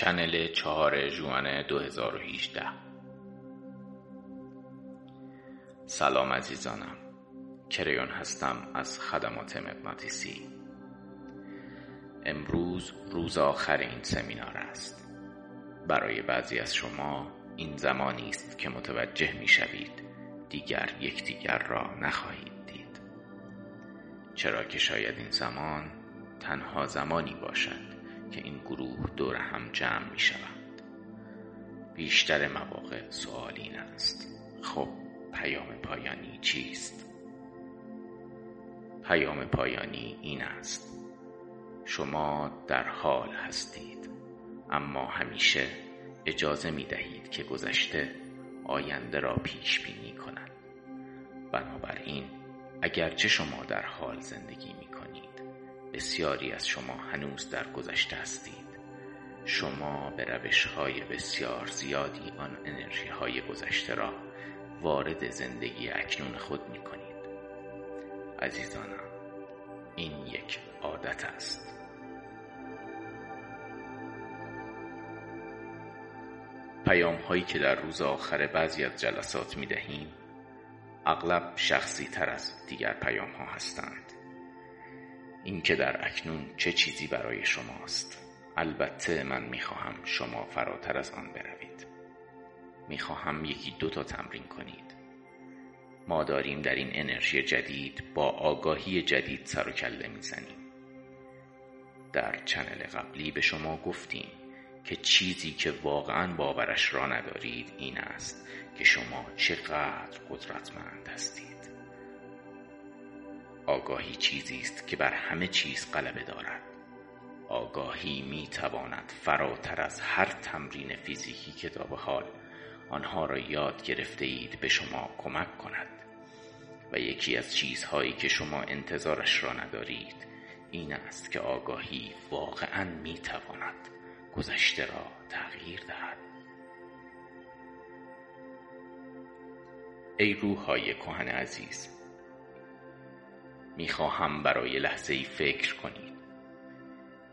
چنل چهار جوان 2018 سلام عزیزانم. کریون هستم از خدمات مغناطیسی. امروز روز آخر این سمینار است. برای بعضی از شما این زمانی است که متوجه می شوید دیگر یکدیگر را نخواهید دید. چرا که شاید این زمان تنها زمانی باشد که این گروه دور هم جمع می شوند بیشتر مواقع سوال این است خب پیام پایانی چیست؟ پیام پایانی این است شما در حال هستید اما همیشه اجازه می دهید که گذشته آینده را پیش بینی کند بنابراین اگرچه شما در حال زندگی می بسیاری از شما هنوز در گذشته هستید. شما به روش های بسیار زیادی آن انرژی های گذشته را وارد زندگی اکنون خود می کنید عزیزانم این یک عادت است. پیام هایی که در روز آخر بعضی از جلسات می دهیم اغلب شخصی تر از دیگر پیام ها هستند. اینکه در اکنون چه چیزی برای شماست. البته من می‌خواهم شما فراتر از آن بروید. می‌خواهم یکی دو تا تمرین کنید. ما داریم در این انرژی جدید با آگاهی جدید سر و کله می‌زنیم. در چنل قبلی به شما گفتیم که چیزی که واقعا باورش را ندارید این است که شما چقدر قدرتمند هستید. آگاهی چیزی است که بر همه چیز غلبه دارد. آگاهی می تواند فراتر از هر تمرین فیزیکی که تا به حال آنها را یاد گرفته اید به شما کمک کند. و یکی از چیزهایی که شما انتظارش را ندارید این است که آگاهی واقعا می تواند گذشته را تغییر دهد. ای روحهای کهن عزیز می‌خواهم برای لحظه ای فکر کنید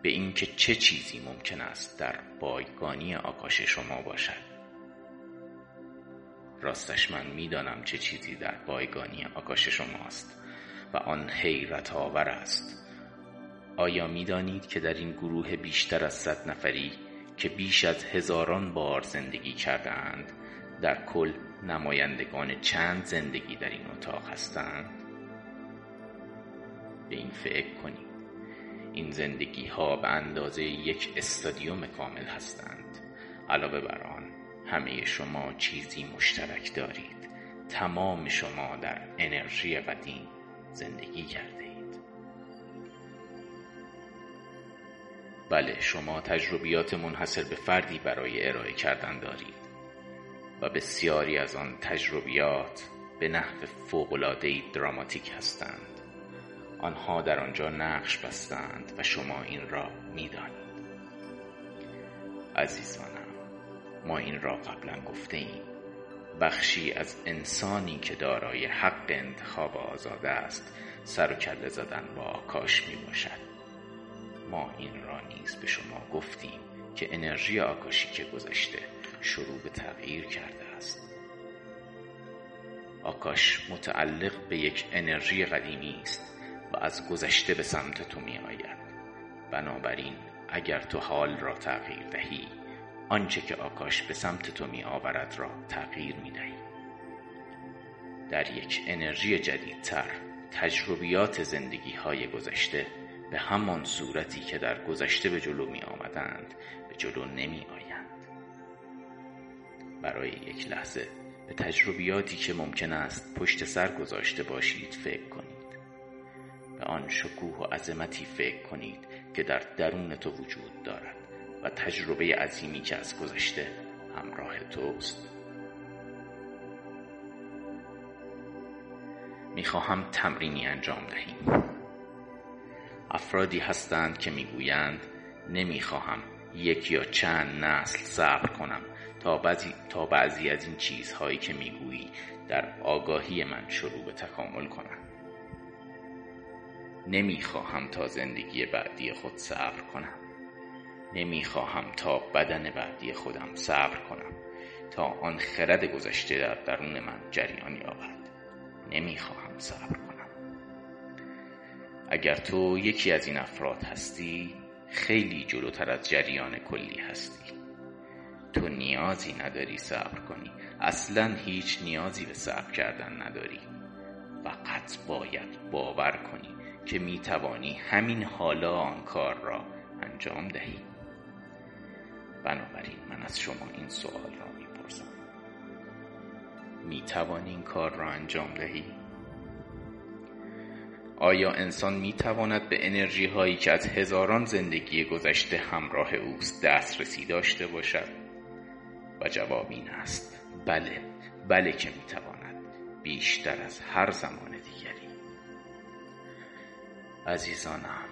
به اینکه چه چیزی ممکن است در بایگانی آکاش شما باشد. راستش من می‌دانم چه چیزی در بایگانی آکاش شماست و آن حیرت آور است. آیا می‌دانید که در این گروه بیشتر از صد نفری که بیش از هزاران بار زندگی کردهاند در کل نمایندگان چند زندگی در این اتاق هستند؟ به این فکر کنید این زندگی ها به اندازه یک استادیوم کامل هستند. علاوه بر آن همه شما چیزی مشترک دارید. تمام شما در انرژی قدیم زندگی کرده اید بله شما تجربیات منحصر به فردی برای ارائه کردن دارید و بسیاری از آن تجربیات به نحو فوق‌العاده‌ای دراماتیک هستند. آنها در آنجا نقش بستند و شما این را می‌دانید. عزیزانم ما این را قبلا گفته ایم بخشی از انسانی که دارای حق انتخاب آزاده است سر و کله زدن با آکاش می باشد ما این را نیز به شما گفتیم که انرژی آکاشی که گذشته شروع به تغییر کرده است. آکاش متعلق به یک انرژی قدیمی است. و از گذشته به سمت تو می آید. بنابراین اگر تو حال را تغییر دهی آنچه که آکاش به سمت تو می آورد را تغییر می دهی. در یک انرژی جدیدتر تجربیات زندگی های گذشته به همان صورتی که در گذشته به جلو می آمدند به جلو نمی آیند. برای یک لحظه به تجربیاتی که ممکن است پشت سر گذاشته باشید فکر کنید. آن شکوه و عظمتی فکر کنید که در درون تو وجود دارد و تجربه عظیمی که از گذشته همراه توست. می‌خواهم تمرینی انجام دهیم. افرادی هستند که می‌گویند نمی‌خواهم یک یا چند نسل صبر کنم تا بعضی, تا بعضی از این چیزهایی که می‌گویی در آگاهی من شروع به تکامل کنند. نمی‌خواهم تا زندگی بعدی خود صبر کنم. نمی‌خواهم تا بدن بعدی خودم صبر کنم. تا آن خرد گذشته در درون من جریان یابد. نمی‌خواهم صبر کنم. اگر تو یکی از این افراد هستی خیلی جلوتر از جریان کلی هستی. تو نیازی نداری صبر کنی. اصلا هیچ نیازی به صبر کردن نداری. فقط باید باور کنی. که می توانی همین حالا آن کار را انجام دهی بنابراین من از شما این سوال را می پرسم می توانی این کار را انجام دهی؟ آیا انسان می تواند به انرژی هایی که از هزاران زندگی گذشته همراه اوست دسترسی داشته باشد؟ و جواب این است بله بله که می تواند بیشتر از هر زمان دیگری عزیزانم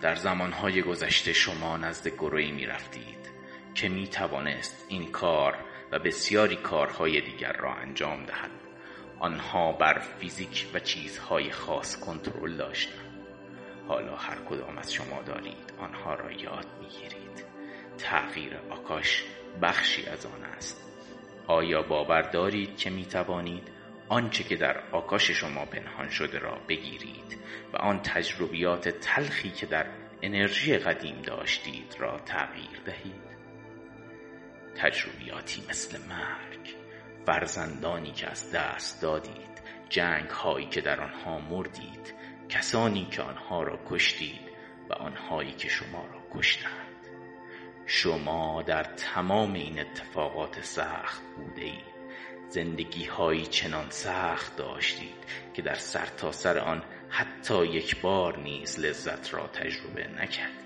در زمانهای گذشته شما نزد گروهی می رفتید که می توانست این کار و بسیاری کارهای دیگر را انجام دهد. آنها بر فیزیک و چیزهای خاص کنترل داشتند. حالا هر کدام از شما دارید آنها را یاد می‌گیرید. تغییر آکاش بخشی از آن است. آیا باور دارید که می توانید آنچه که در آکاش شما پنهان شده را بگیرید و آن تجربیات تلخی که در انرژی قدیم داشتید را تغییر دهید. تجربیاتی مثل مرگ فرزندانی که از دست دادید جنگ هایی که در آنها مردید کسانی که آنها را کشتید و آنهایی که شما را کشتند. شما در تمام این اتفاقات سخت بوده اید. زندگی هایی چنان سخت داشتید که در سرتاسر سر آن حتی یک بار نیز لذت را تجربه نکردید.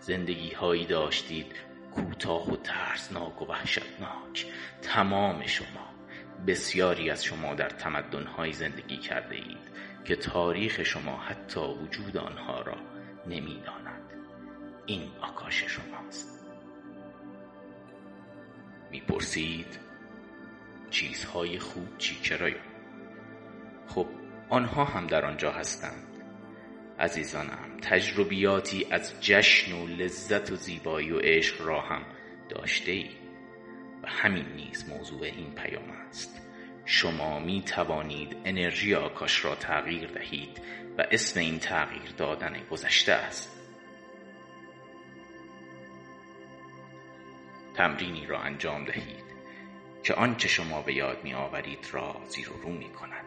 زندگی هایی داشتید کوتاه و ترسناک و وحشتناک. تمام شما بسیاری از شما در تمدنهایی زندگی کرده اید که تاریخ شما حتی وجود آنها را نمی‌داند. این آکاش شماست. می‌پرسید چیزهای خوب چی چرا خب آنها هم در آنجا هستند. عزیزانم تجربیاتی از جشن و لذت و زیبایی و عشق را هم داشته ای و همین نیز موضوع این پیام است. شما می توانید انرژی آکاش را تغییر دهید و اسم این تغییر دادن گذشته است. تمرینی را انجام دهید. که آنچه شما به یاد می آورید را زیر و رو می کند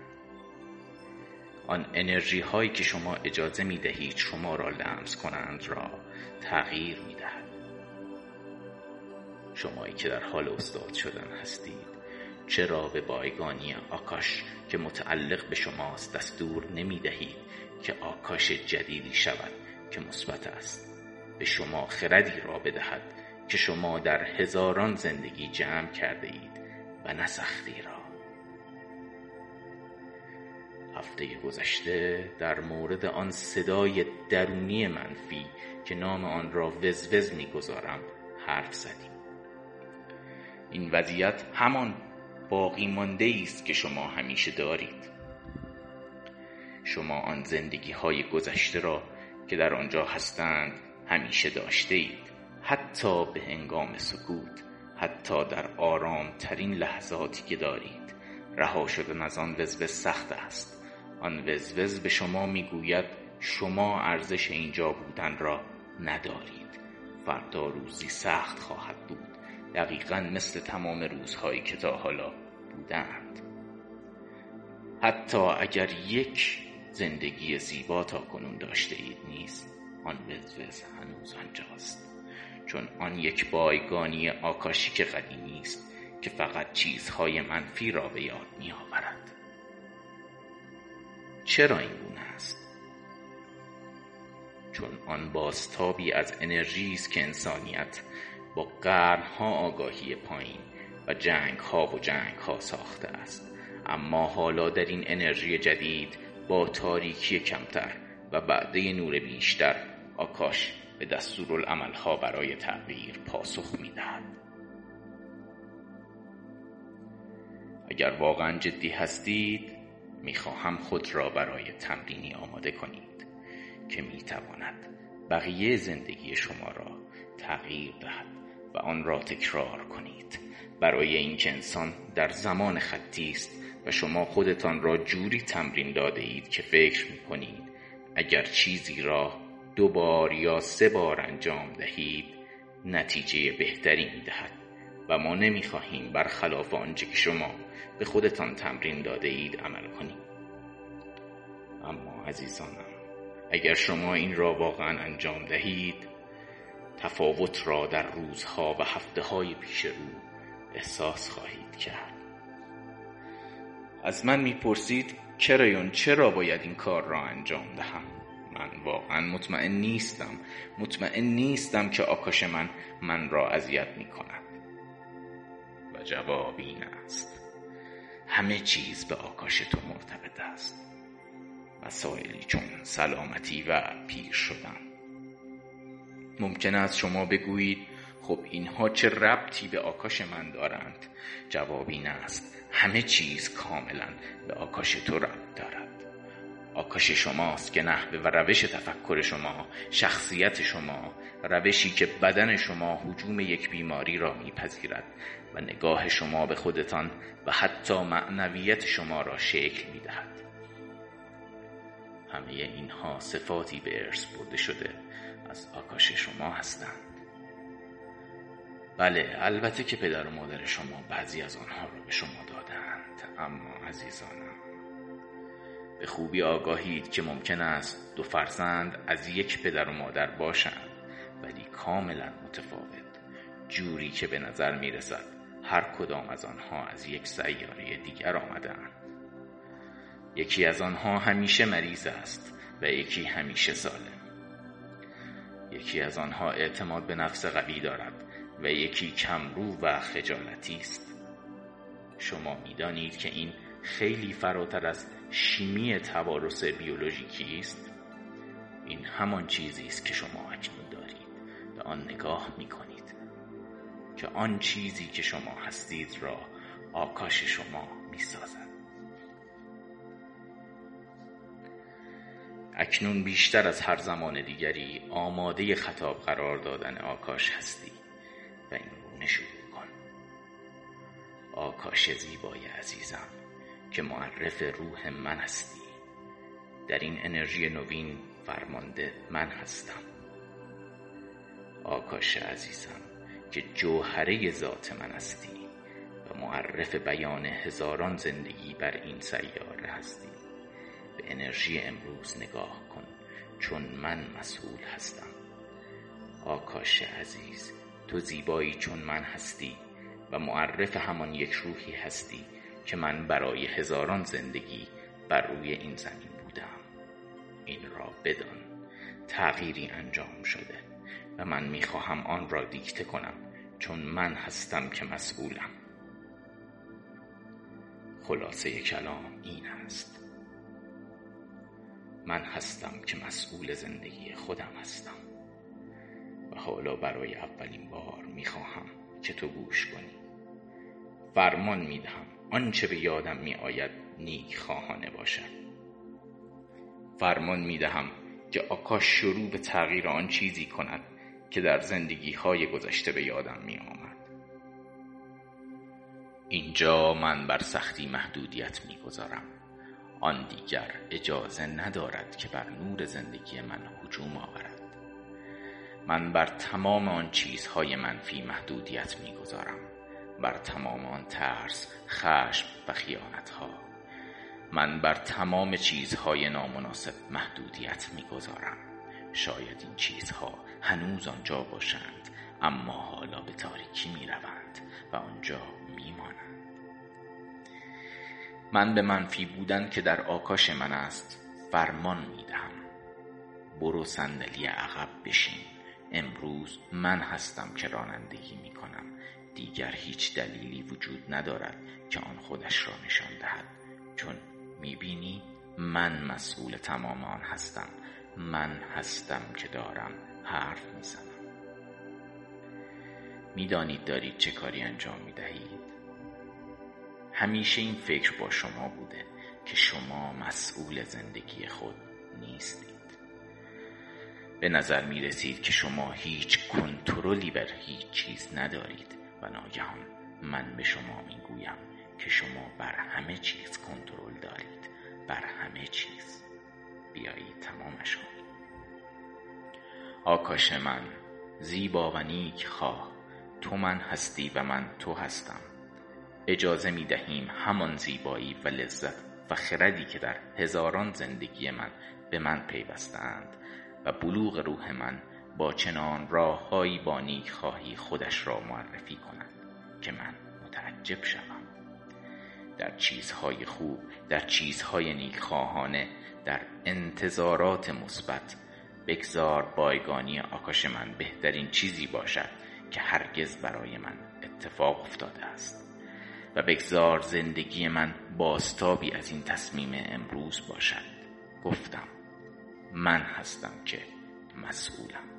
آن انرژی هایی که شما اجازه می دهید شما را لمس کنند را تغییر می دهد شمایی که در حال استاد شدن هستید چرا به بایگانی آکاش که متعلق به شماست دستور نمی دهید که آکاش جدیدی شود که مثبت است. به شما خردی را بدهد که شما در هزاران زندگی جمع کرده اید. و نسختی را. هفته گذشته در مورد آن صدای درونی منفی که نام آن را وزوز می‌گذارم حرف زدیم. این وضعیت همان باقی مانده است که شما همیشه دارید. شما آن زندگی های گذشته را که در آنجا هستند همیشه داشته اید حتی به هنگام سکوت. حتی در آرام ترین لحظاتی که دارید. رها شدن از آن وزوز سخت است. آن وزوز به شما می‌گوید شما ارزش اینجا بودن را ندارید. فردا روزی سخت خواهد بود. دقیقا مثل تمام روزهایی که تا حالا بودند. حتی اگر یک زندگی زیبا تا کنون داشته اید نیست آن وزوز هنوز آنجاست. چون آن یک بایگانی آکاشیک قدیمی است که فقط چیزهای منفی را به یاد می آورد. چرا این گونه است چون آن بازتابی از انرژی است که انسانیت با قرنها آگاهی پایین و جنگ ها و جنگ ها ساخته است اما حالا در این انرژی جدید با تاریکی کمتر و بعده نور بیشتر آکاش به دستورالعمل ها برای تغییر پاسخ می‌دهد. اگر واقعا جدی هستید می‌خواهم خود را برای تمرینی آماده کنید که می‌تواند بقیه زندگی شما را تغییر دهد و آن را تکرار کنید. برای اینکه انسان در زمان خطی است و شما خودتان را جوری تمرین داده اید که فکر می کنید اگر چیزی را دو بار یا سه بار انجام دهید نتیجه بهتری می دهد و ما نمی خواهیم برخلاف آنچه که شما به خودتان تمرین داده اید عمل کنید. اما عزیزانم اگر شما این را واقعا انجام دهید تفاوت را در روزها و هفته های پیش رو احساس خواهید کرد. از من می‌پرسید کرایون چرا باید این کار را انجام دهم؟ من واقعا مطمئن نیستم. مطمئن نیستم که آکاش من من را اذیت می کند و جواب این است. همه چیز به آکاش تو مرتبط است. مسائلی چون سلامتی و پیر شدن. ممکن است شما بگویید خب اینها چه ربطی به آکاش من دارند؟ جواب این است. همه چیز کاملا به آکاش تو ربط دارد. آکاش شماست که نحوه و روش تفکر شما شخصیت شما روشی که بدن شما حجوم یک بیماری را میپذیرد و نگاه شما به خودتان و حتی معنویت شما را شکل می‌دهد. همه اینها صفاتی به ارث برده شده از آکاش شما هستند. بله البته که پدر و مادر شما بعضی از آنها را به شما دادند اما عزیزانم به خوبی آگاهید که ممکن است دو فرزند از یک پدر و مادر باشند ولی کاملا متفاوت. جوری که به نظر می رسد هر کدام از آنها از یک سیاره دیگر آمدند یکی از آنها همیشه مریض است و یکی همیشه سالم. یکی از آنها اعتماد به نفس قوی دارد و یکی کمرو و خجالتی است. شما می‌دانید که این خیلی فراتر از شیمی توارث بیولوژیکی است؟ این همان چیزی است که شما اکنون دارید به آن نگاه می کنید که آن چیزی که شما هستید را آکاش شما می سازد اکنون بیشتر از هر زمان دیگری آماده خطاب قرار دادن آکاش هستی و این گونه شروع کن. آکاش زیبای عزیزم. که معرف روح من هستی. در این انرژی نوین فرمانده من هستم. آکاش عزیزم که جوهره ذات من هستی و معرف بیان هزاران زندگی بر این سیاره هستی. به انرژی امروز نگاه کن چون من مسئول هستم. آکاش عزیز تو زیبایی چون من هستی و معرف همان یک روحی هستی که من برای هزاران زندگی بر روی این زمین بودم. این را بدان تغییری انجام شده و من می‌خواهم آن را دیکته کنم چون من هستم که مسئولم. خلاصه کلام این است. من هستم که مسئول زندگی خودم هستم. و حالا برای اولین بار می‌خواهم که تو گوش کنی. فرمان می‌دهم آنچه به یادم می آید نیک خواهانه باشد. فرمان می دهم که آکاش شروع به تغییر آن چیزی کند که در زندگی های گذشته به یادم می آمد اینجا من بر سختی محدودیت می گذارم آن دیگر اجازه ندارد که بر نور زندگی من هجوم آورد. من بر تمام آن چیزهای منفی محدودیت می‌گذارم. بر تمام آن ترس خشم و خیانت ها من بر تمام چیزهای نامناسب محدودیت می‌گذارم. شاید این چیزها هنوز آنجا باشند اما حالا به تاریکی می روند و آنجا می مانند من به منفی بودن که در آکاش من است فرمان می دهم برو صندلی عقب بشین. امروز من هستم که رانندگی می کنم دیگر هیچ دلیلی وجود ندارد که آن خودش را نشان دهد. چون می‌بینی من مسئول تمام آن هستم. من هستم که دارم حرف می‌زنم. می‌دانید دارید چه کاری انجام می‌دهید؟ همیشه این فکر با شما بوده که شما مسئول زندگی خود نیستید. به نظر می رسید که شما هیچ کنترلی بر هیچ چیز ندارید. و ناگهان من به شما می گویم که شما بر همه چیز کنترل دارید بر همه چیز. بیایید تمامش کنید آکاش من زیبا و نیک خواه تو من هستی و من تو هستم. اجازه می دهیم همان زیبایی و لذت و خردی که در هزاران زندگی من به من پیوستند و بلوغ روح من با چنان راههایی با نیک خواهی خودش را معرفی کند که من متعجب شوم. در چیزهای خوب در چیزهای نیکخواهانه در انتظارات مثبت بگذار بایگانی آکاش من بهترین چیزی باشد که هرگز برای من اتفاق افتاده است. و بگذار زندگی من باستابی از این تصمیم امروز باشد. گفتم من هستم که مسئولم.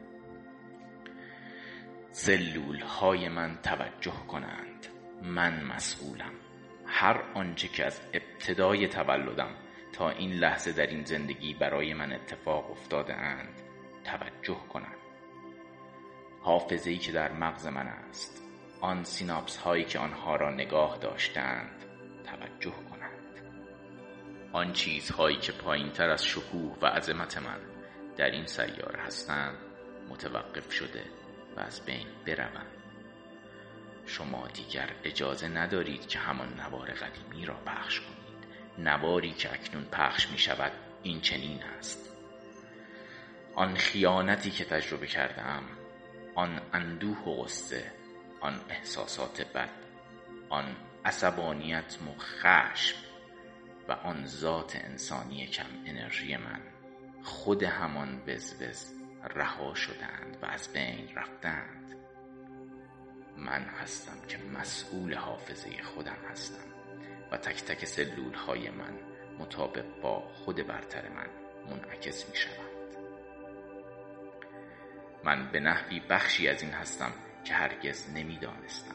سلول های من توجه کنند. من مسئولم. هر آنچه که از ابتدای تولدم تا این لحظه در این زندگی برای من اتفاق افتاده اند توجه کنند حافظه‌ای که در مغز من است آن سیناپس هایی که آنها را نگاه داشتند توجه کنند. آن چیزهایی که پایین تر از شکوه و عظمت من در این سیاره هستند متوقف شده. و از بین بروند شما دیگر اجازه ندارید که همان نوار قدیمی را پخش کنید. نواری که اکنون پخش می شود این چنین است. آن خیانتی که تجربه کردم آن اندوه و غصه آن احساسات بد آن عصبانیت و خشم و آن ذات انسانی کم انرژی من خود همان وزوز رها شدند و از بین رفتند. من هستم که مسئول حافظه خودم هستم و تک تک سلول های من مطابق با خود برتر من منعکس می شوند من به نحوی بخشی از این هستم که هرگز نمی‌دانستم.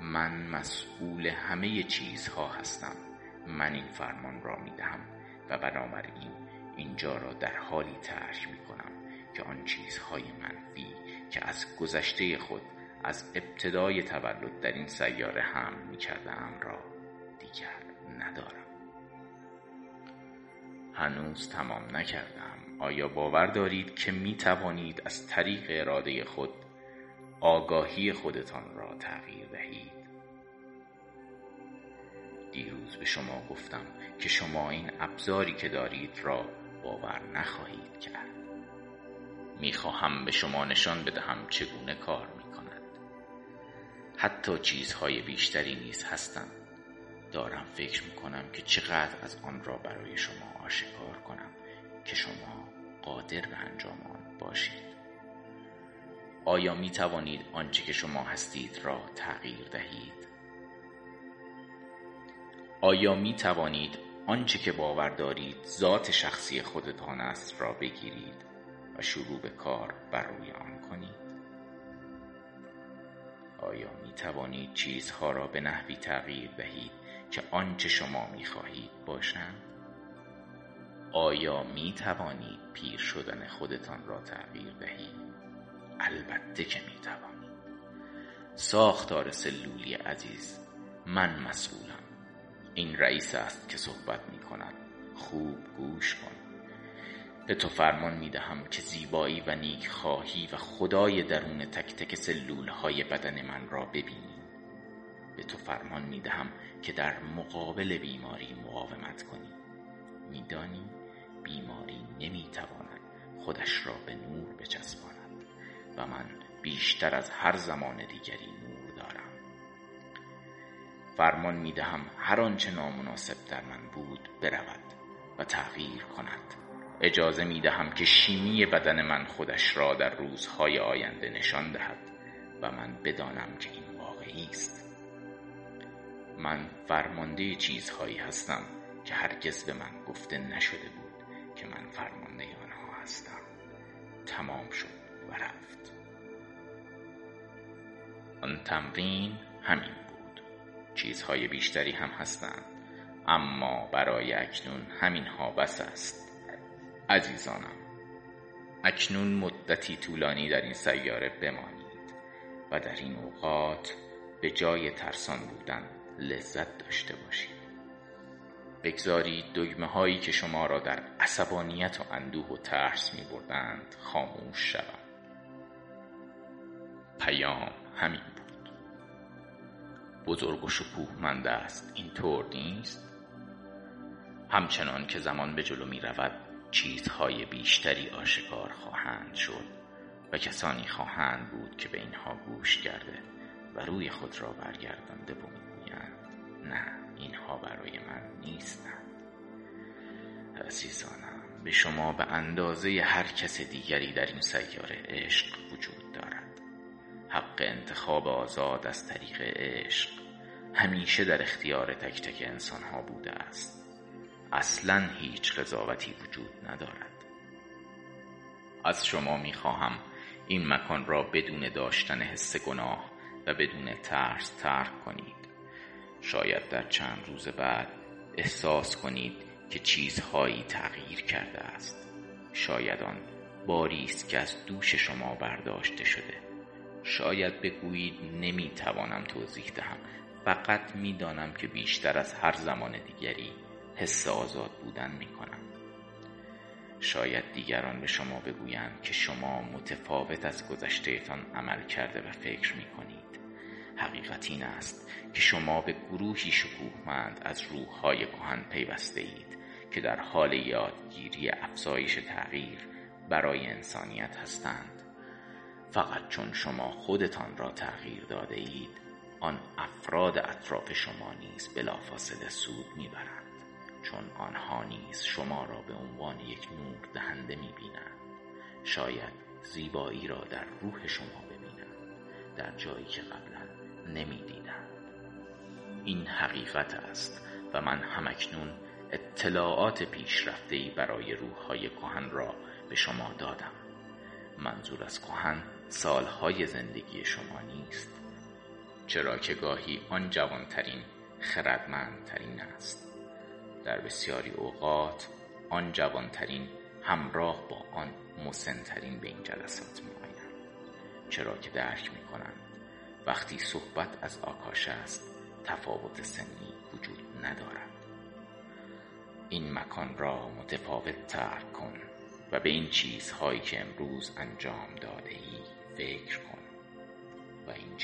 من مسئول همه چیزها هستم. من این فرمان را می دهم و بنابراین اینجا را در حالی ترک می کنم که آن چیزهای منفی که از گذشته خود از ابتدای تولد در این سیاره هم می کردم را دیگر ندارم. هنوز تمام نکردم آیا باور دارید که می توانید از طریق اراده خود آگاهی خودتان را تغییر دهید؟ دیروز به شما گفتم که شما این ابزاری که دارید را باور نخواهید کرد. می‌خواهم به شما نشان بدهم چگونه کار می کند حتی چیزهای بیشتری نیز هستند. دارم فکر می کنم که چقدر از آن را برای شما آشکار کنم که شما قادر به انجام آن باشید. آیا می توانید آنچه که شما هستید را تغییر دهید؟ آیا می توانید آنچه که باور دارید ذات شخصی خودتان است را بگیرید؟ و شروع به کار بر روی آن کنید؟ آیا می توانید چیزها را به نحوی تغییر دهید که آنچه شما می خواهید باشند؟ آیا می توانید پیر شدن خودتان را تغییر دهید؟ البته که می توانید ساختار سلولی عزیز من مسئولم این رئیس است که صحبت می کند خوب گوش کن به تو فرمان می دهم که زیبایی و نیک خواهی و خدای درون تک تک سلول های بدن من را ببینی. به تو فرمان می دهم که در مقابل بیماری مقاومت کنی. میدانی بیماری نمی تواند خودش را به نور بچسباند و من بیشتر از هر زمان دیگری نور دارم. فرمان می دهم هر آنچه نامناسب در من بود برود و تغییر کند. اجازه می دهم که شیمی بدن من خودش را در روزهای آینده نشان دهد و من بدانم که این واقعی است. من فرمانده چیزهایی هستم که هرگز به من گفته نشده بود که من فرمانده آنها هستم. تمام شد و رفت. آن تمرین همین بود. چیزهای بیشتری هم هستند اما برای اکنون همین ها بس است. عزیزانم اکنون مدتی طولانی در این سیاره بمانید و در این اوقات به جای ترسان بودن لذت داشته باشید. بگذارید دگمه هایی که شما را در عصبانیت و اندوه و ترس می بردند خاموش شوند. پیام همین بود. بزرگ و شکوهمند است اینطور نیست؟ همچنان که زمان به جلو می رود چیزهای بیشتری آشکار خواهند شد و کسانی خواهند بود که به اینها گوش کرده و روی خود را برگردانده و نه اینها برای من نیستند. عزیزانم به شما به اندازه هر کس دیگری در این سیاره عشق وجود دارد. حق انتخاب آزاد از طریق عشق همیشه در اختیار تک تک انسان ها بوده است. اصلا هیچ قضاوتی وجود ندارد. از شما می خواهم این مکان را بدون داشتن حس گناه و بدون ترس ترک کنید. شاید در چند روز بعد احساس کنید که چیزهایی تغییر کرده است. شاید آن باری است که از دوش شما برداشته شده. شاید بگویید نمی‌توانم توضیح دهم. فقط می‌دانم که بیشتر از هر زمان دیگری حس آزاد بودن می‌کنم. شاید دیگران به شما بگویند که شما متفاوت از گذشتهتان عمل کرده و فکر می‌کنید. حقیقت این است که شما به گروهی شکوهمند از روحهای کهن پیوسته اید که در حال یادگیری افزایش تغییر برای انسانیت هستند. فقط چون شما خودتان را تغییر داده اید آن افراد اطراف شما نیز بلافاصله سود می‌برند. چون آنها نیز شما را به عنوان یک نور دهنده می‌بینند. شاید زیبایی را در روح شما ببینند در جایی که قبلا نمی‌دیدند. این حقیقت است و من همکنون اطلاعات پیشرفتهای برای روحهای کهن را به شما دادم. منظور از کهن سالهای زندگی شما نیست چرا که گاهی آن جوانترین خردمندترین است. در بسیاری اوقات آن جوانترین همراه با آن مسنترین به این جلسات می آیند چرا که درک می کنند وقتی صحبت از آکاش است تفاوت سنی وجود ندارد. این مکان را متفاوت تر کن و به این چیزهایی که امروز انجام داده ای فکر کن و این